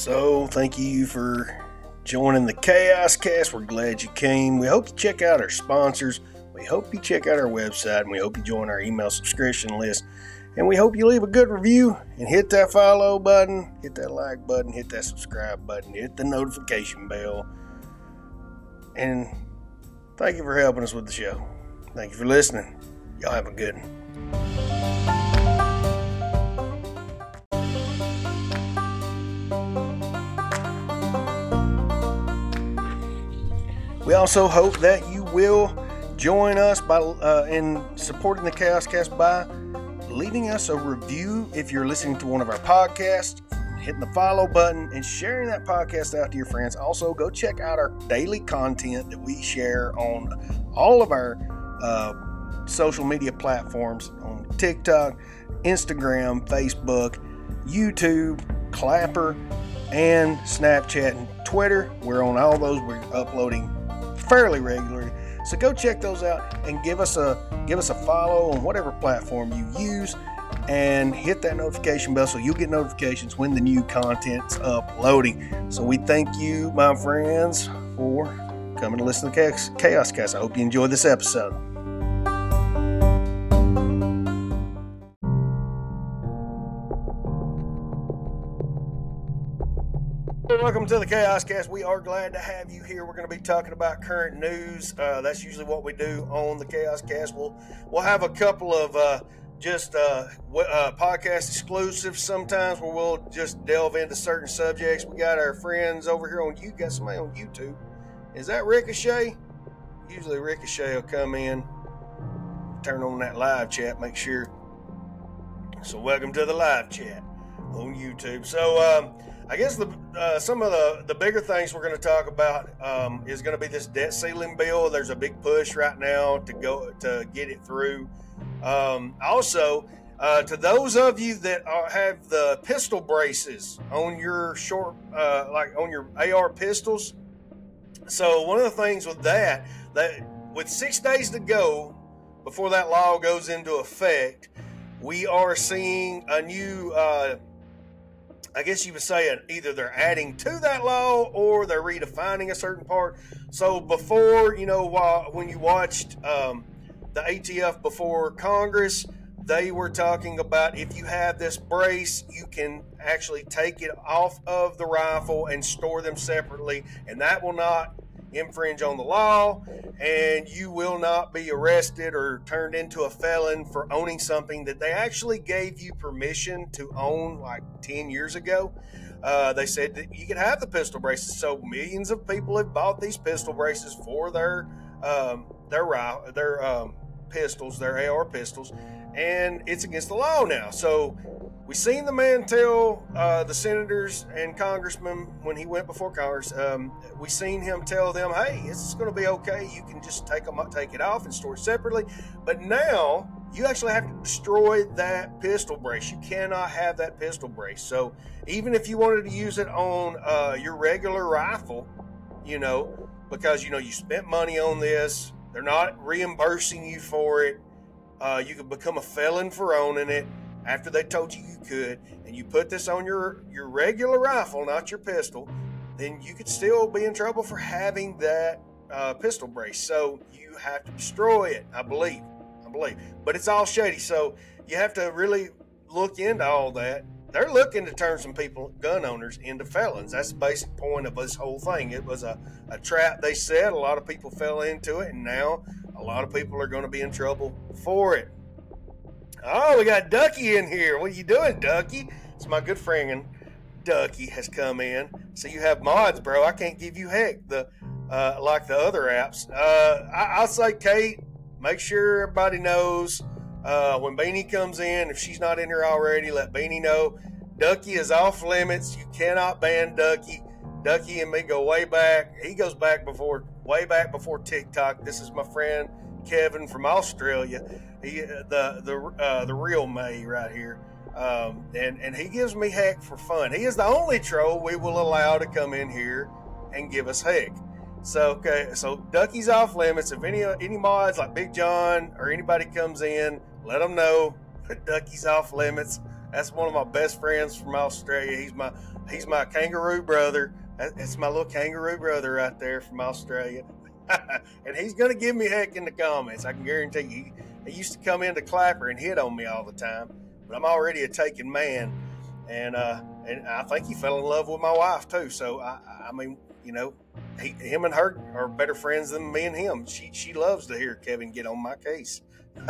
So, thank you for joining the Chaos Cast. We're glad you came. We hope you check out our sponsors. We hope you check out our website and we hope you join our email subscription list. And we hope you leave a good review and hit that follow button, hit that like button, hit that subscribe button, hit the notification bell. And thank you for helping us with the show. Thank you for listening. Y'all have a good one. We also hope that you will join us by uh, in supporting the Chaos Cast by leaving us a review if you're listening to one of our podcasts, hitting the follow button, and sharing that podcast out to your friends. Also, go check out our daily content that we share on all of our uh, social media platforms on TikTok, Instagram, Facebook, YouTube, Clapper, and Snapchat and Twitter. We're on all those. We're uploading fairly regularly. So go check those out and give us a give us a follow on whatever platform you use and hit that notification bell so you'll get notifications when the new content's uploading. So we thank you, my friends, for coming to listen to Chaos Cast. I hope you enjoyed this episode. Welcome to the Chaos Cast. We are glad to have you here. We're going to be talking about current news. Uh, that's usually what we do on the Chaos Cast. We'll we'll have a couple of uh, just uh, uh, podcast exclusives sometimes where we'll just delve into certain subjects. We got our friends over here on you. Got somebody on YouTube. Is that Ricochet? Usually Ricochet will come in, turn on that live chat, make sure. So welcome to the live chat on YouTube. So. Um, I guess the uh, some of the, the bigger things we're going to talk about um, is going to be this debt ceiling bill. There's a big push right now to go to get it through. Um, also, uh, to those of you that are, have the pistol braces on your short, uh, like on your AR pistols. So one of the things with that, that with six days to go before that law goes into effect, we are seeing a new uh, I guess you would say either they're adding to that law or they're redefining a certain part. So before, you know, when you watched um, the ATF before Congress, they were talking about if you have this brace, you can actually take it off of the rifle and store them separately, and that will not infringe on the law, and you will not be arrested or turned into a felon for owning something that they actually gave you permission to own like 10 years ago. Uh, they said that you could have the pistol braces. So millions of people have bought these pistol braces for their um, their their um, pistols, their AR pistols, and it's against the law now. So we seen the man tell uh, the senators and congressmen when he went before Congress. Um, we seen him tell them, "Hey, it's going to be okay. You can just take them, take it off and store it separately." But now you actually have to destroy that pistol brace. You cannot have that pistol brace. So even if you wanted to use it on uh, your regular rifle, you know, because you know you spent money on this, they're not reimbursing you for it. Uh, you could become a felon for owning it after they told you you could, and you put this on your, your regular rifle, not your pistol, then you could still be in trouble for having that uh, pistol brace. So you have to destroy it, I believe. I believe. But it's all shady. So you have to really look into all that. They're looking to turn some people, gun owners, into felons. That's the basic point of this whole thing. It was a, a trap they set. A lot of people fell into it, and now a lot of people are going to be in trouble for it. Oh, we got Ducky in here. What are you doing, Ducky? It's my good friend and Ducky has come in. So you have mods, bro. I can't give you heck the uh, like the other apps. Uh, I, will say, Kate, make sure everybody knows uh, when Beanie comes in. If she's not in here already, let Beanie know. Ducky is off limits. You cannot ban Ducky. Ducky and me go way back. He goes back before, way back before TikTok. This is my friend Kevin from Australia. He the the uh, the real May right here. Um, and and he gives me heck for fun. He is the only troll we will allow to come in here and give us heck. So okay, so Ducky's off limits. If any any mods like Big John or anybody comes in, let them know Ducky's off limits. That's one of my best friends from Australia. He's my he's my kangaroo brother. That's my little kangaroo brother right there from Australia. and he's gonna give me heck in the comments. I can guarantee you. He used to come into Clapper and hit on me all the time, but I'm already a taken man, and uh, and I think he fell in love with my wife too. So I, I mean, you know, he, him and her are better friends than me and him. She she loves to hear Kevin get on my case.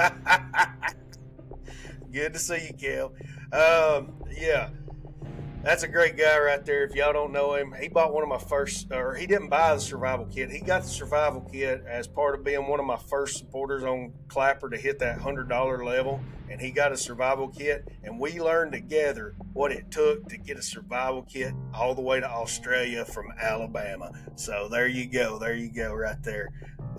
Good to see you, Kel. Um, yeah, that's a great guy right there. If y'all don't know him, he bought one of my first, or he didn't buy the survival kit. He got the survival kit as part of being one of my first supporters on Clapper to hit that hundred dollar level, and he got a survival kit. And we learned together what it took to get a survival kit all the way to Australia from Alabama. So there you go, there you go, right there.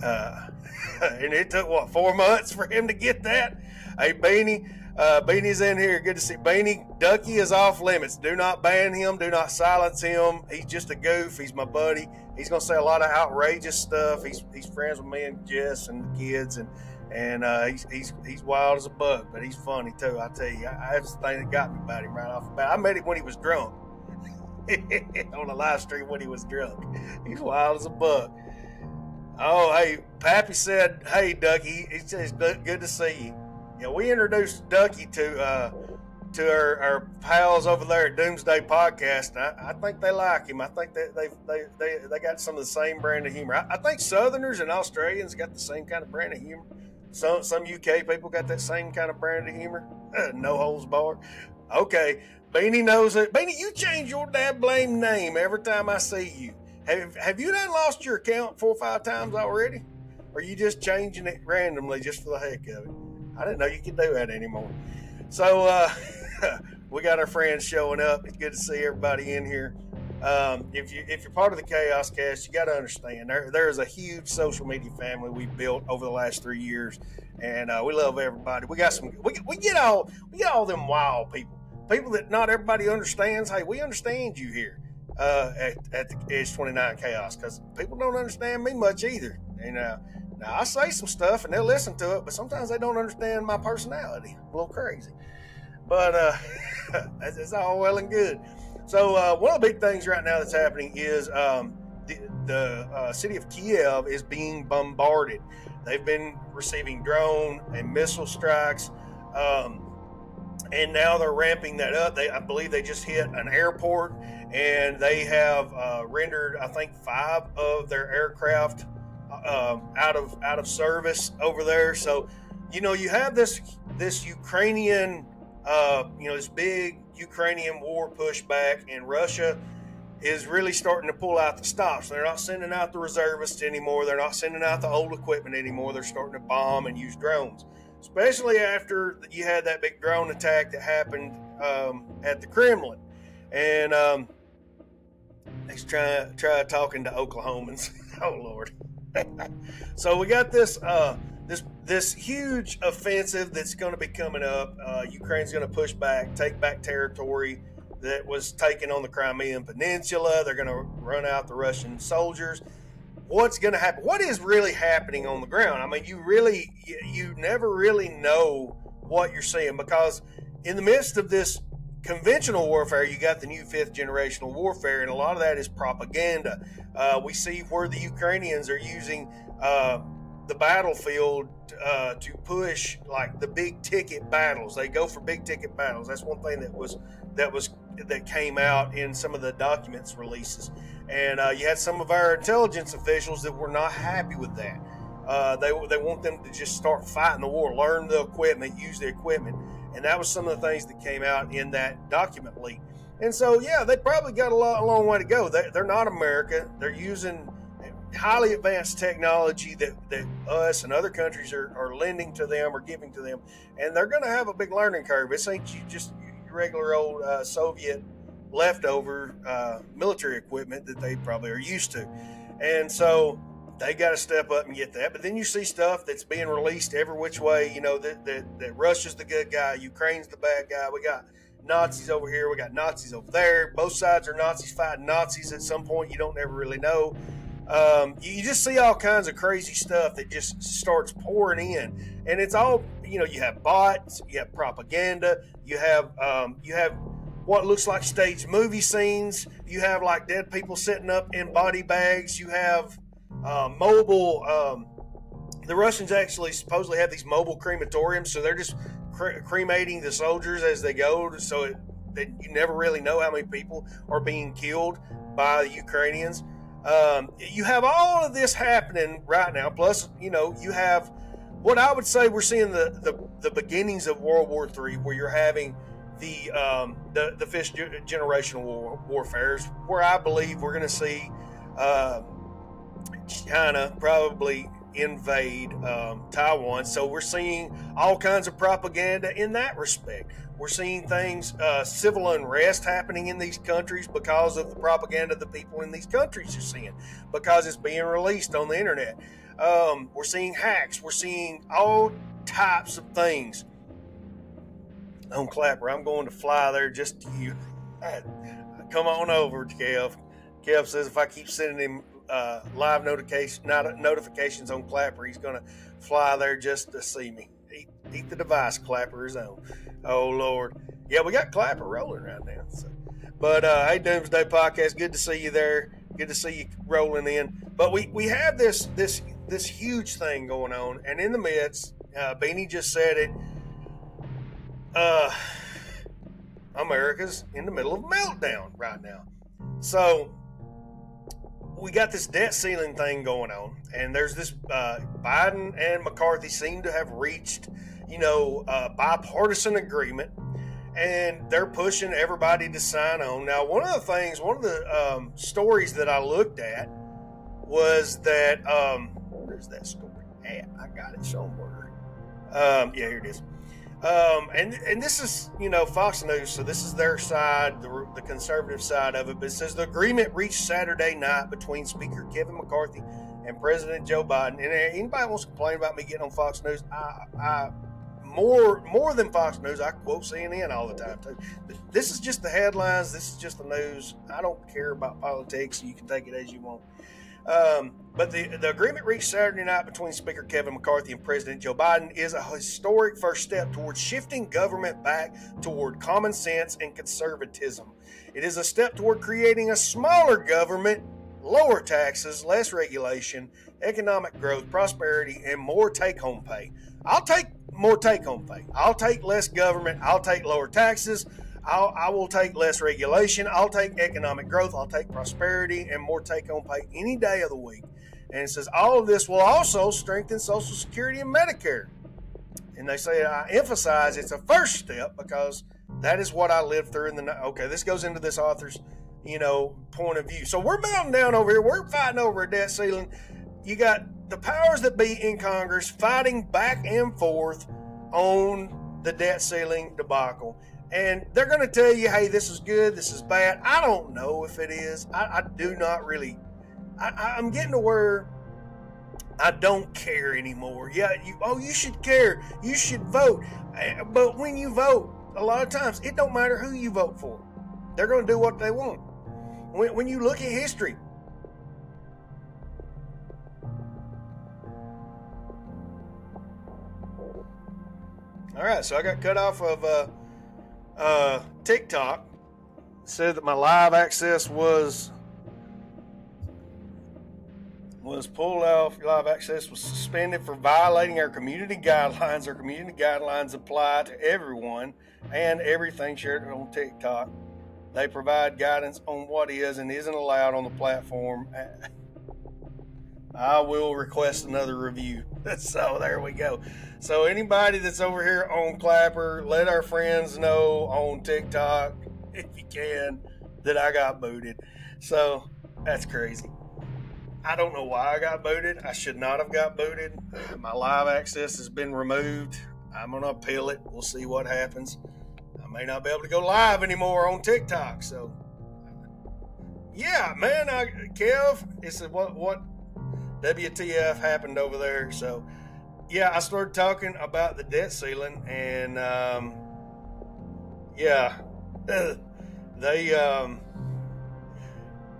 Uh, and it took what four months for him to get that. Hey, Beanie uh, Beanie's in here. Good to see Beanie. Ducky is off limits. Do not ban him. Do not silence him. He's just a goof. He's my buddy. He's gonna say a lot of outrageous stuff. He's he's friends with me and Jess and the kids, and and uh, he's he's he's wild as a bug, but he's funny too. I tell you, I, that's the thing that got me about him right off the bat. I met him when he was drunk on a live stream when he was drunk. He's wild as a bug. Oh, hey, Pappy said, "Hey, Ducky." it's says, "Good to see you." Yeah, we introduced Ducky to uh, to our, our, pals over there at Doomsday Podcast. I, I, think they like him. I think that they, they they they got some of the same brand of humor. I, I, think Southerners and Australians got the same kind of brand of humor. Some some UK people got that same kind of brand of humor. no holes barred. Okay, Beanie knows it. Beanie, you change your dad blame name every time I see you. Have have you done lost your account four or five times already? Or are you just changing it randomly just for the heck of it? I didn't know you could do that anymore. So uh, we got our friends showing up. It's good to see everybody in here. Um, if you if you're part of the Chaos Cast, you got to understand there there is a huge social media family we've built over the last three years, and uh, we love everybody. We got some we, we get all we get all them wild people, people that not everybody understands. Hey, we understand you here uh, at at the Edge 29 Chaos because people don't understand me much either. You know, now I say some stuff and they'll listen to it, but sometimes they don't understand my personality. A little crazy, but uh, it's all well and good. So uh, one of the big things right now that's happening is um, the, the uh, city of Kiev is being bombarded. They've been receiving drone and missile strikes. Um, and now they're ramping that up. They, I believe, they just hit an airport, and they have uh, rendered, I think, five of their aircraft um, out of out of service over there. So, you know, you have this this Ukrainian, uh, you know, this big Ukrainian war pushback, and Russia is really starting to pull out the stops. They're not sending out the reservists anymore. They're not sending out the old equipment anymore. They're starting to bomb and use drones, especially after you had that big drone attack that happened um, at the Kremlin. And um, let's try try talking to Oklahomans. oh Lord. So we got this uh, this this huge offensive that's going to be coming up. Uh, Ukraine's going to push back, take back territory that was taken on the Crimean Peninsula. They're going to run out the Russian soldiers. What's going to happen? What is really happening on the ground? I mean, you really you, you never really know what you're seeing because in the midst of this conventional warfare, you got the new fifth generational warfare, and a lot of that is propaganda. Uh, we see where the Ukrainians are using uh, the battlefield uh, to push like the big ticket battles. They go for big ticket battles. That's one thing that was that was that came out in some of the documents releases. And uh, you had some of our intelligence officials that were not happy with that. Uh, they they want them to just start fighting the war, learn the equipment, use the equipment, and that was some of the things that came out in that document leak. And so, yeah, they probably got a, lot, a long way to go. They, they're not America. They're using highly advanced technology that, that us and other countries are, are lending to them or giving to them. And they're going to have a big learning curve. This ain't just your regular old uh, Soviet leftover uh, military equipment that they probably are used to. And so they got to step up and get that. But then you see stuff that's being released every which way. You know that, that that Russia's the good guy, Ukraine's the bad guy. We got Nazis over here, we got Nazis over there. Both sides are Nazis fighting Nazis at some point. You don't ever really know. Um, you just see all kinds of crazy stuff that just starts pouring in, and it's all you know. You have bots, you have propaganda, you have um, you have what looks like stage movie scenes. You have like dead people sitting up in body bags. You have uh, mobile. Um, the Russians actually supposedly have these mobile crematoriums, so they're just cre- cremating the soldiers as they go. So it, that you never really know how many people are being killed by the Ukrainians. Um, you have all of this happening right now. Plus, you know, you have what I would say we're seeing the the, the beginnings of World War III, where you're having the um, the, the fifth generation war, warfares, where I believe we're going to see uh, China probably invade um, Taiwan. So we're seeing all kinds of propaganda in that respect. We're seeing things, uh, civil unrest happening in these countries because of the propaganda the people in these countries are seeing, because it's being released on the internet. Um, we're seeing hacks. We're seeing all types of things. On Clapper, I'm going to fly there just to you. Come on over, Kev. Kev says if I keep sending him uh, live notification, not, notifications on Clapper, he's going to fly there just to see me. Eat, eat the device, Clapper his own. Oh Lord, yeah, we got Clapper rolling right now. So. But uh, hey, Doomsday Podcast, good to see you there. Good to see you rolling in. But we we have this this this huge thing going on, and in the midst, uh, Beanie just said it. Uh, America's in the middle of meltdown right now. So we got this debt ceiling thing going on, and there's this uh, Biden and McCarthy seem to have reached, you know, bipartisan agreement, and they're pushing everybody to sign on. Now, one of the things, one of the um, stories that I looked at was that um, where's that story at? I got it somewhere. Um, yeah, here it is. Um, and and this is you know Fox News, so this is their side, the, the conservative side of it. But it says the agreement reached Saturday night between Speaker Kevin McCarthy and President Joe Biden. And anybody wants to complain about me getting on Fox News, I, I more more than Fox News, I quote CNN all the time too. This is just the headlines. This is just the news. I don't care about politics. You can take it as you want. Um, but the, the agreement reached Saturday night between Speaker Kevin McCarthy and President Joe Biden is a historic first step towards shifting government back toward common sense and conservatism. It is a step toward creating a smaller government, lower taxes, less regulation, economic growth, prosperity, and more take home pay. I'll take more take home pay. I'll take less government. I'll take lower taxes. I'll, I will take less regulation. I'll take economic growth. I'll take prosperity and more take home pay any day of the week. And it says all of this will also strengthen Social Security and Medicare. And they say, I emphasize it's a first step because that is what I lived through in the. Okay, this goes into this author's, you know, point of view. So we're melting down over here. We're fighting over a debt ceiling. You got the powers that be in Congress fighting back and forth on the debt ceiling debacle and they're going to tell you, hey, this is good, this is bad. I don't know if it is. I, I do not really. I, I'm getting to where I don't care anymore. Yeah, you. Oh, you should care. You should vote. Eh, but when you vote, a lot of times it don't matter who you vote for. They're going to do what they want. When, when you look at history, All right, so I got cut off of uh, uh, TikTok said that my live access was was pulled off. Live access was suspended for violating our community guidelines. Our community guidelines apply to everyone and everything shared on TikTok. They provide guidance on what is and isn't allowed on the platform. I will request another review. so there we go. So anybody that's over here on Clapper, let our friends know on TikTok if you can that I got booted. So that's crazy. I don't know why I got booted. I should not have got booted. My live access has been removed. I'm gonna appeal it. We'll see what happens. I may not be able to go live anymore on TikTok. So yeah, man, I, Kev, it's a, what what WTF happened over there. So, yeah, I started talking about the debt ceiling, and um, yeah, they um,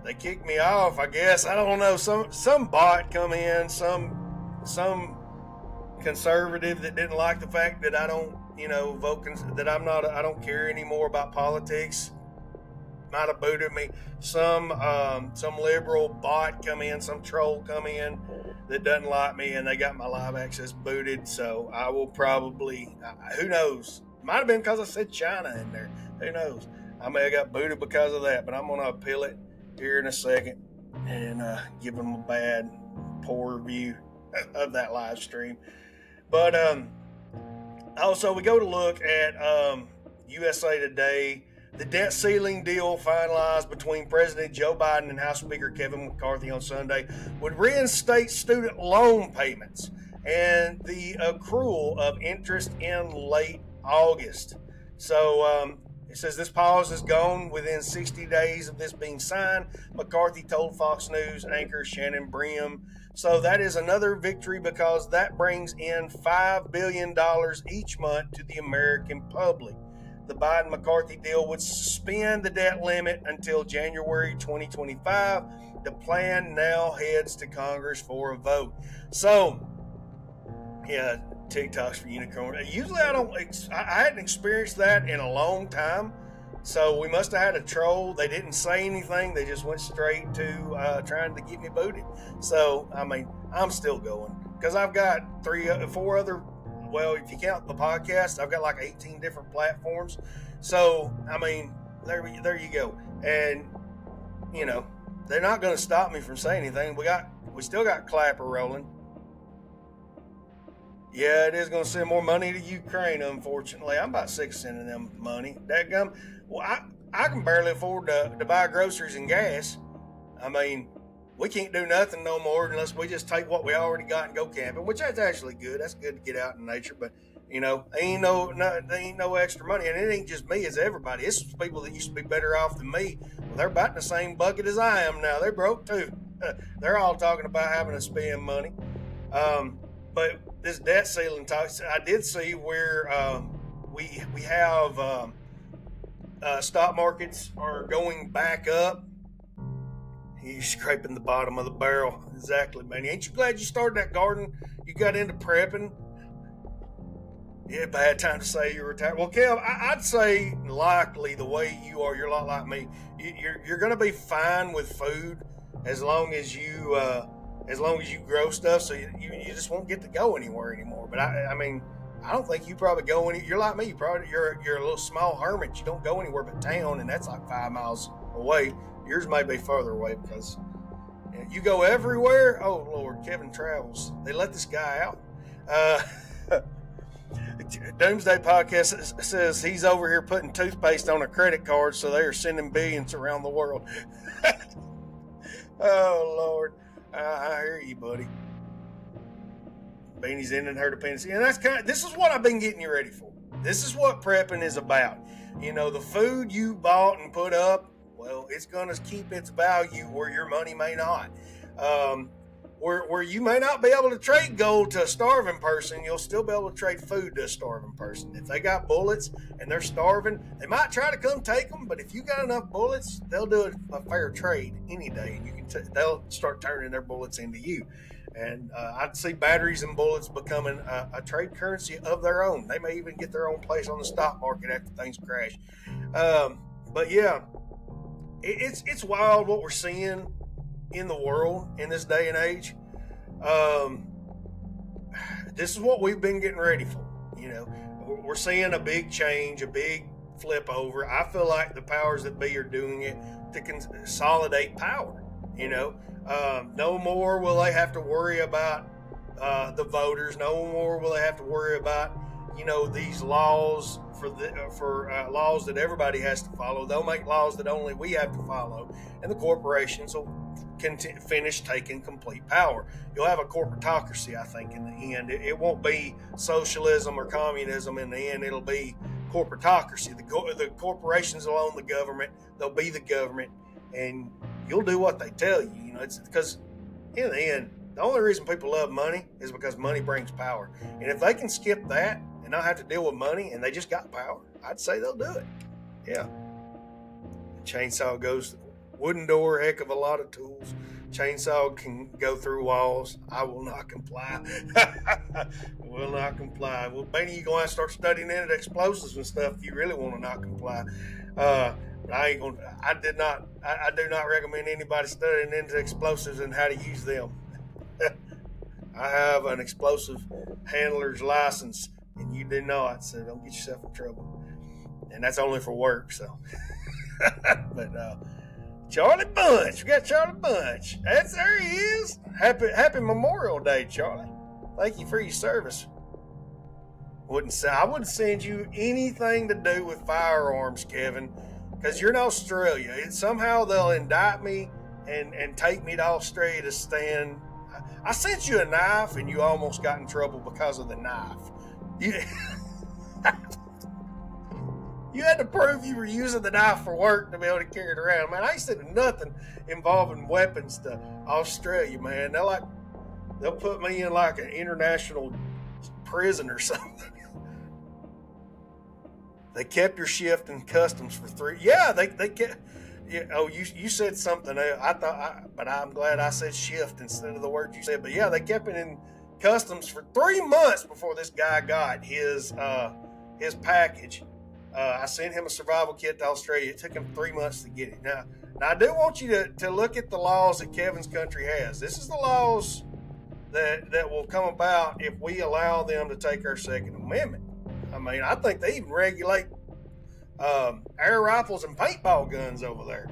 they kicked me off. I guess I don't know. Some some bot come in, some some conservative that didn't like the fact that I don't, you know, vote cons- that I'm not. I don't care anymore about politics. Might have booted me. Some um, some liberal bot come in, some troll come in that doesn't like me, and they got my live access booted. So I will probably, uh, who knows? Might have been because I said China in there. Who knows? I may have got booted because of that, but I'm going to appeal it here in a second and uh, give them a bad, poor review of that live stream. But um, also, we go to look at um, USA Today. The debt ceiling deal finalized between President Joe Biden and House Speaker Kevin McCarthy on Sunday would reinstate student loan payments and the accrual of interest in late August. So um, it says this pause is gone within 60 days of this being signed. McCarthy told Fox News anchor Shannon Bream. So that is another victory because that brings in $5 billion each month to the American public. The Biden McCarthy deal would suspend the debt limit until January 2025. The plan now heads to Congress for a vote. So, yeah, TikToks for unicorn. Usually, I don't. I hadn't experienced that in a long time. So we must have had a troll. They didn't say anything. They just went straight to uh, trying to get me booted. So I mean, I'm still going because I've got three, uh, four other. Well, if you count the podcast, I've got like 18 different platforms. So I mean, there, there you go. And you know, they're not going to stop me from saying anything. We got, we still got Clapper rolling. Yeah, it is going to send more money to Ukraine, unfortunately. I'm about sick sending them money. That gum. Well, I, I can barely afford to, to buy groceries and gas. I mean, we can't do nothing no more unless we just take what we already got and go camping, which that's actually good. That's good to get out in nature. But, you know, ain't no, no there ain't no extra money. And it ain't just me, it's everybody. It's people that used to be better off than me. Well, they're about in the same bucket as I am now. They're broke too. they're all talking about having to spend money. Um, but this debt ceiling talks, I did see where um, we we have um, uh, stock markets are going back up. He's scraping the bottom of the barrel. Exactly, man. Ain't you glad you started that garden? You got into prepping. Yeah, bad time to say you're retired. Well, Kev, I, would say likely the way you are, you're a lot like me. You, you're you're going to be fine with food as long as you uh, as long as you grow stuff, so you, you, you, just won't get to go anywhere anymore. But I, I mean, I don't think you probably go any. You're like me. You probably you're you're a little small hermit. You don't go anywhere but town, and that's like five miles away. Yours may be further away because you go everywhere. Oh Lord, Kevin travels. They let this guy out. Uh, Doomsday Podcast says he's over here putting toothpaste on a credit card, so they are sending billions around the world. oh Lord. I, I hear you, buddy. Beanie's ending her dependency, and that's kind of this is what I've been getting you ready for. This is what prepping is about. You know, the food you bought and put up, well, it's going to keep its value where your money may not. Um, where, where you may not be able to trade gold to a starving person, you'll still be able to trade food to a starving person. If they got bullets and they're starving, they might try to come take them, but if you got enough bullets, they'll do a, fair trade any day, and you can t- they'll start turning their bullets into you. And uh, I'd see batteries and bullets becoming a, a, trade currency of their own. They may even get their own place on the stock market after things crash. Um, but yeah, it's it's wild what we're seeing in the world in this day and age. Um, this is what we've been getting ready for. You know, we're seeing a big change, a big flip over. I feel like the powers that be are doing it to consolidate power. You know, um, no more will they have to worry about uh, the voters. No more will they have to worry about you know these laws for the for uh, laws that everybody has to follow. They'll make laws that only we have to follow, and the corporations will continue, finish taking complete power. You'll have a corporatocracy, I think, in the end. It, it won't be socialism or communism in the end. It'll be corporatocracy. The, the corporations will own the government. They'll be the government, and you'll do what they tell you. You know, it's because in the end, the only reason people love money is because money brings power. And if they can skip that and not have to deal with money and they just got power, I'd say they'll do it. Yeah. chainsaw goes Wooden door, heck of a lot of tools. Chainsaw can go through walls. I will not comply. will not comply. Well, Benny, to have to start studying into explosives and stuff if you really want to not comply. Uh, I ain't to, I did not, I, I do not recommend anybody studying into explosives and how to use them. I have an explosive handler's license and you do not, so don't get yourself in trouble. And that's only for work, so. but, uh, Charlie Bunch. We got Charlie Bunch. That's there he is. Happy Happy Memorial Day, Charlie. Thank you for your service. Wouldn't say I wouldn't send you anything to do with firearms, Kevin, because you're in Australia. And somehow they'll indict me and and take me to Australia to stand. I sent you a knife, and you almost got in trouble because of the knife. You, You had to prove you were using the knife for work to be able to carry it around. Man, I ain't nothing involving weapons to Australia, man. They're like, they'll put me in like an international prison or something. they kept your shift in customs for three. Yeah, they they kept. Yeah, oh, you you said something. I thought, I, but I'm glad I said shift instead of the word you said. But yeah, they kept it in customs for three months before this guy got his uh, his package. Uh, I sent him a survival kit to Australia. It took him three months to get it. Now, now I do want you to, to look at the laws that Kevin's country has. This is the laws that that will come about if we allow them to take our Second Amendment. I mean, I think they even regulate um, air rifles and paintball guns over there,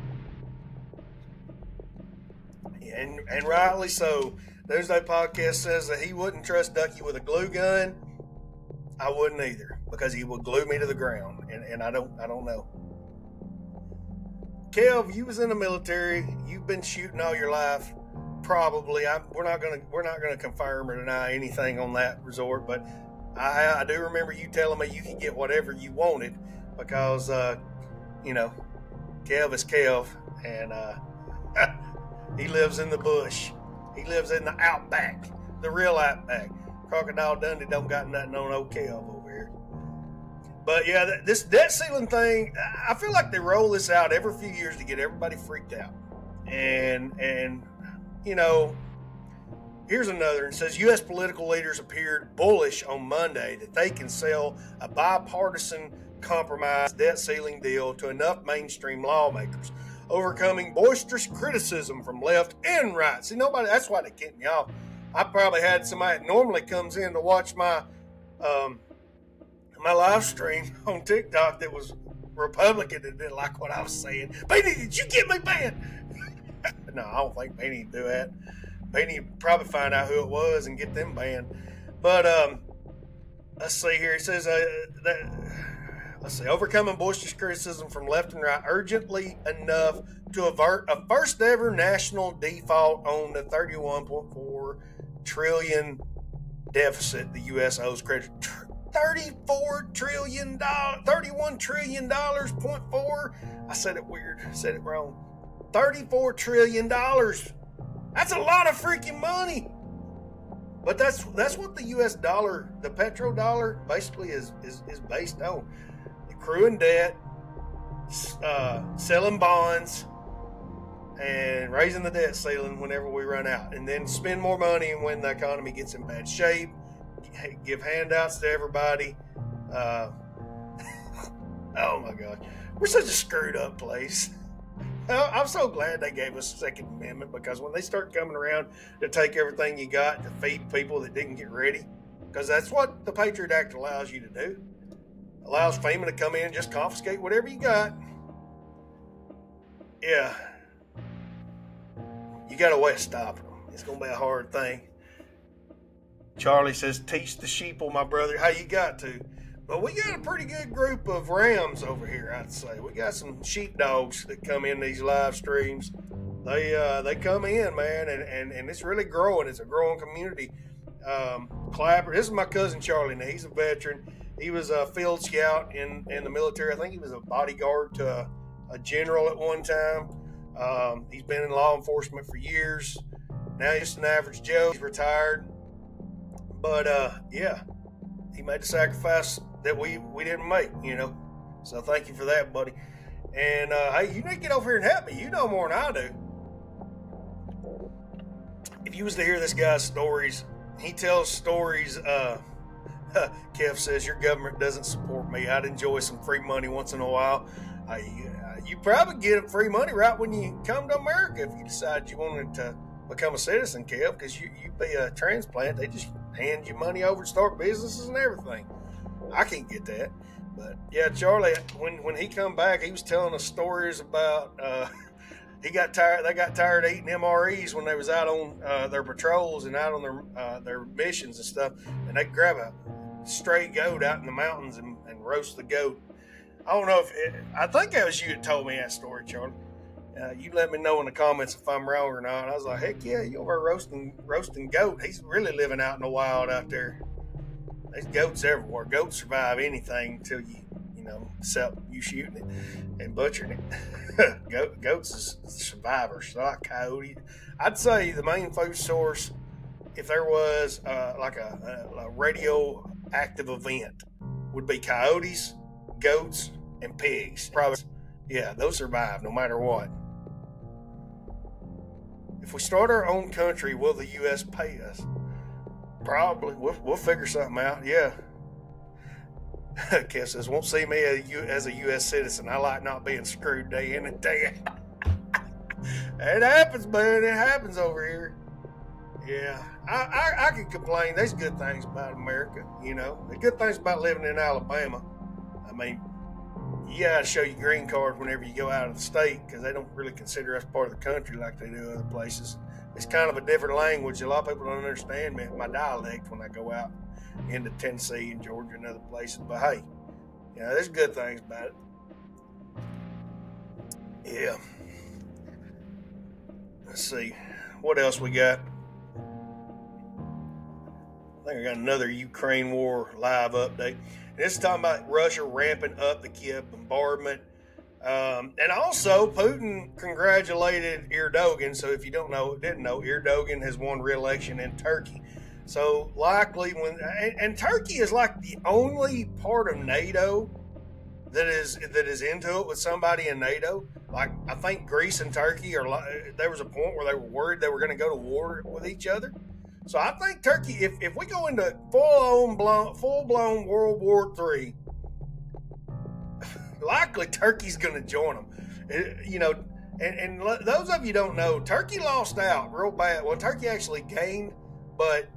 and and rightly so. Doomsday Podcast says that he wouldn't trust Ducky with a glue gun. I wouldn't either because he would glue me to the ground, and, and I don't I don't know. Kev, you was in the military. You've been shooting all your life. Probably, I, we're not gonna we're not gonna confirm or deny anything on that resort, but I, I do remember you telling me you could get whatever you wanted because uh, you know Kev is Kev, and uh, he lives in the bush. He lives in the outback, the real outback. Crocodile Dundee don't got nothing on old Kev over here. But yeah, this debt ceiling thing, I feel like they roll this out every few years to get everybody freaked out. And and you know, here's another. It says U.S. political leaders appeared bullish on Monday that they can sell a bipartisan compromise debt ceiling deal to enough mainstream lawmakers, overcoming boisterous criticism from left and right. See, nobody. That's why they kicked me off. I probably had somebody that normally comes in to watch my um, my live stream on TikTok that was Republican and didn't like what I was saying. Beanie, did you get me banned? no, I don't think Beanie do that. Beanie probably find out who it was and get them banned. But um, let's see here. It says uh, that. Let's see, overcoming boisterous criticism from left and right urgently enough to avert a first ever national default on the 31.4 trillion deficit the U.S. owes credit. 34 trillion dollars 31 trillion dollars point four. I said it weird I said it wrong. 34 trillion dollars. That's a lot of freaking money but that's that's what the us dollar the petrodollar basically is is, is based on accruing debt uh, selling bonds and raising the debt ceiling whenever we run out and then spend more money when the economy gets in bad shape give handouts to everybody. Uh, oh my God, we're such a screwed up place. I'm so glad they gave us Second Amendment because when they start coming around to take everything you got to feed people that didn't get ready, because that's what the Patriot Act allows you to do. Allows FEMA to come in and just confiscate whatever you got. Yeah. You got a way of stopping them. It's to be a hard thing. Charlie says, teach the sheeple, oh, my brother, how you got to. But we got a pretty good group of rams over here, I'd say. We got some sheepdogs that come in these live streams. They uh, they come in, man, and, and, and it's really growing. It's a growing community. Um, Clapper, this is my cousin Charlie. Now he's a veteran. He was a field scout in, in the military. I think he was a bodyguard to a, a general at one time. Um, he's been in law enforcement for years. Now he's just an average Joe. He's retired. But uh, yeah, he made the sacrifice that we we didn't make, you know. So thank you for that, buddy. And uh, hey, you need to get over here and help me. You know more than I do. If you was to hear this guy's stories, he tells stories. Uh, Kev says your government doesn't support me. I'd enjoy some free money once in a while. Uh, you, you probably get free money right when you come to America if you decide you wanted to become a citizen, Kev, because you you be a transplant. They just hand you money over to start businesses and everything. I can't get that. But yeah, Charlie, when when he come back, he was telling us stories about uh, he got tired. They got tired eating MREs when they was out on uh, their patrols and out on their uh, their missions and stuff. And they grab a stray goat out in the mountains and, and roast the goat. I don't know if it, I think that was you that told me that story, Charlie. Uh, you let me know in the comments if I'm wrong or not. I was like, heck yeah, you over roasting roasting goat. He's really living out in the wild out there. There's goats everywhere. Goats survive anything until you, you know, except you shooting it and butchering it. Goat, goats is survivors, not coyotes. I'd say the main food source, if there was uh, like a, a, a radioactive event, would be coyotes, goats, and pigs. Probably, yeah, those survive no matter what. If we start our own country, will the U.S. pay us? Probably. We'll, we'll figure something out. Yeah. Kev says, won't see me as a U.S. citizen. I like not being screwed day in and day out. it happens, man. It happens over here. Yeah, I, I, I can complain. There's good things about America, you know. The good things about living in Alabama. I mean, you got to show your green card whenever you go out of the state because they don't really consider us part of the country like they do other places it's kind of a different language. A lot of people don't understand me, my dialect when I go out into Tennessee and Georgia and other places. But hey, you know, there's good things about it. Yeah. Let's see. What else we got? I think I got another Ukraine war live update. And this is talking about Russia ramping up the Kiev bombardment um, and also, Putin congratulated Erdogan. So, if you don't know, didn't know, Erdogan has won re-election in Turkey. So, likely when and, and, Turkey is like the only part of NATO that is that is into it with somebody in NATO. Like I think Greece and Turkey are. There was a point where they were worried they were going to go to war with each other. So I think Turkey, if, if we go into full blown full blown World War Three likely Turkey's going to join them. It, you know, and, and those of you don't know, Turkey lost out real bad. Well, Turkey actually gained, but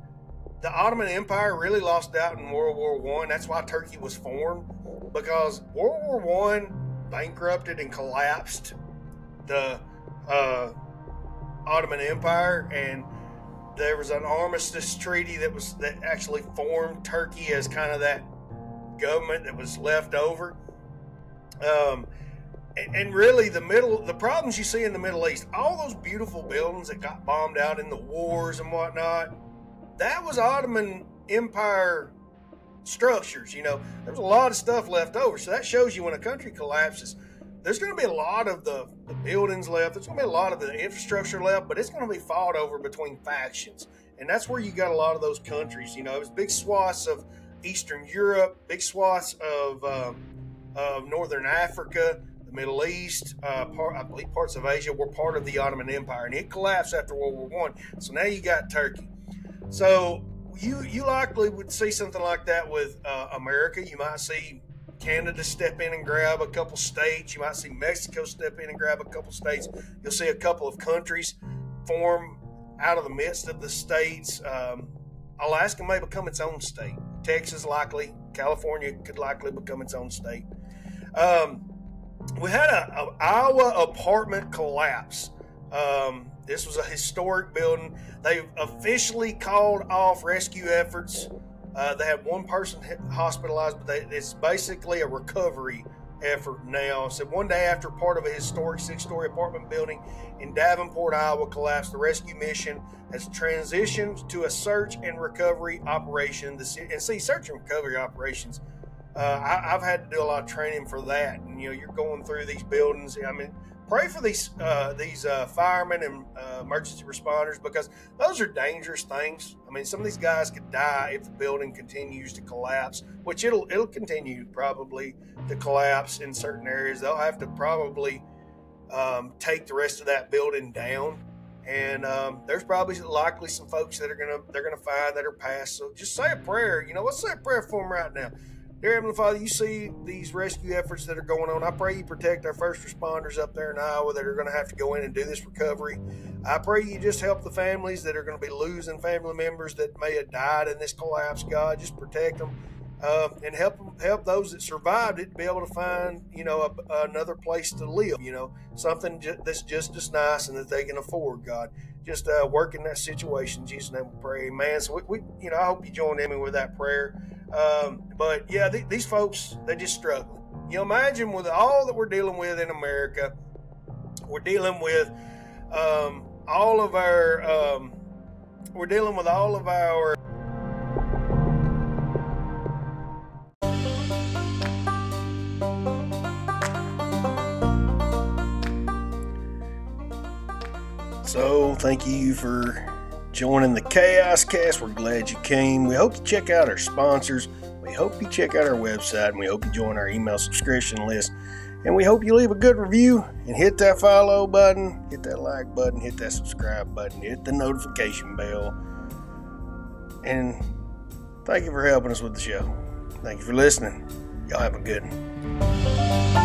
the Ottoman Empire really lost out in World War One. That's why Turkey was formed because World War One bankrupted and collapsed the uh, Ottoman Empire, and there was an armistice treaty that was that actually formed Turkey as kind of that government that was left over. Um, and, really, the middle, the problems you see in the Middle East, all those beautiful buildings that got bombed out in the wars and whatnot, that was Ottoman Empire structures. You know, there was a lot of stuff left over. So that shows you when a country collapses, there's going to be a lot of the, the buildings left. There's going to be a lot of the infrastructure left, but it's going to be fought over between factions. And that's where you got a lot of those countries. You know, it was big swaths of Eastern Europe, big swaths of um, of Northern Africa, the Middle East, uh, part, I believe parts of Asia were part of the Ottoman Empire, and it collapsed after World War One. So now you got Turkey. So you you likely would see something like that with uh, America. You might see Canada step in and grab a couple states. You might see Mexico step in and grab a couple states. You'll see a couple of countries form out of the midst of the states. Um, Alaska may become its own state. Texas likely. California could likely become its own state. Um, we had a, a, Iowa apartment collapse. Um, this was a historic building. They've officially called off rescue efforts. Uh, they have one person hospitalized, but they, it's basically a recovery effort now. So one day after part of a historic six-story apartment building in Davenport, Iowa collapsed, the rescue mission has transitioned to a search and recovery operation. And see, search and recovery operations uh, I, have had to do a lot of training for that. And, you know, you're going through these buildings. I mean, pray for these uh, these uh, firemen and uh, emergency responders because those are dangerous things. I mean, some of these guys could die if the building continues to collapse, which it'll it'll continue probably to collapse in certain areas. They'll have to probably um, take the rest of that building down. And um, there's probably likely some folks that are gonna they're gonna find that are passed. So just say a prayer. You know, let's say a prayer for them right now. Dear Heavenly Father, you see these rescue efforts that are going on. I pray you protect our first responders up there in Iowa that are going to have to go in and do this recovery. I pray you just help the families that are going to be losing family members that may have died in this collapse. God, just protect them um, and help help those that survived it be able to find you know a, another place to live. You know, something ju- that's just as nice and that they can afford. God, just uh, work in that situation. In Jesus' name, we pray, man. So we, we, you know, I hope you join in with that prayer. Um, but yeah, th- these folks, they just struggling. You know, imagine with all that we're dealing with in America, we're dealing with um, all of our, um, we're dealing with all of our. Thank you for joining the Chaos Cast. We're glad you came. We hope you check out our sponsors. We hope you check out our website and we hope you join our email subscription list. And we hope you leave a good review and hit that follow button, hit that like button, hit that subscribe button, hit the notification bell. And thank you for helping us with the show. Thank you for listening. Y'all have a good one.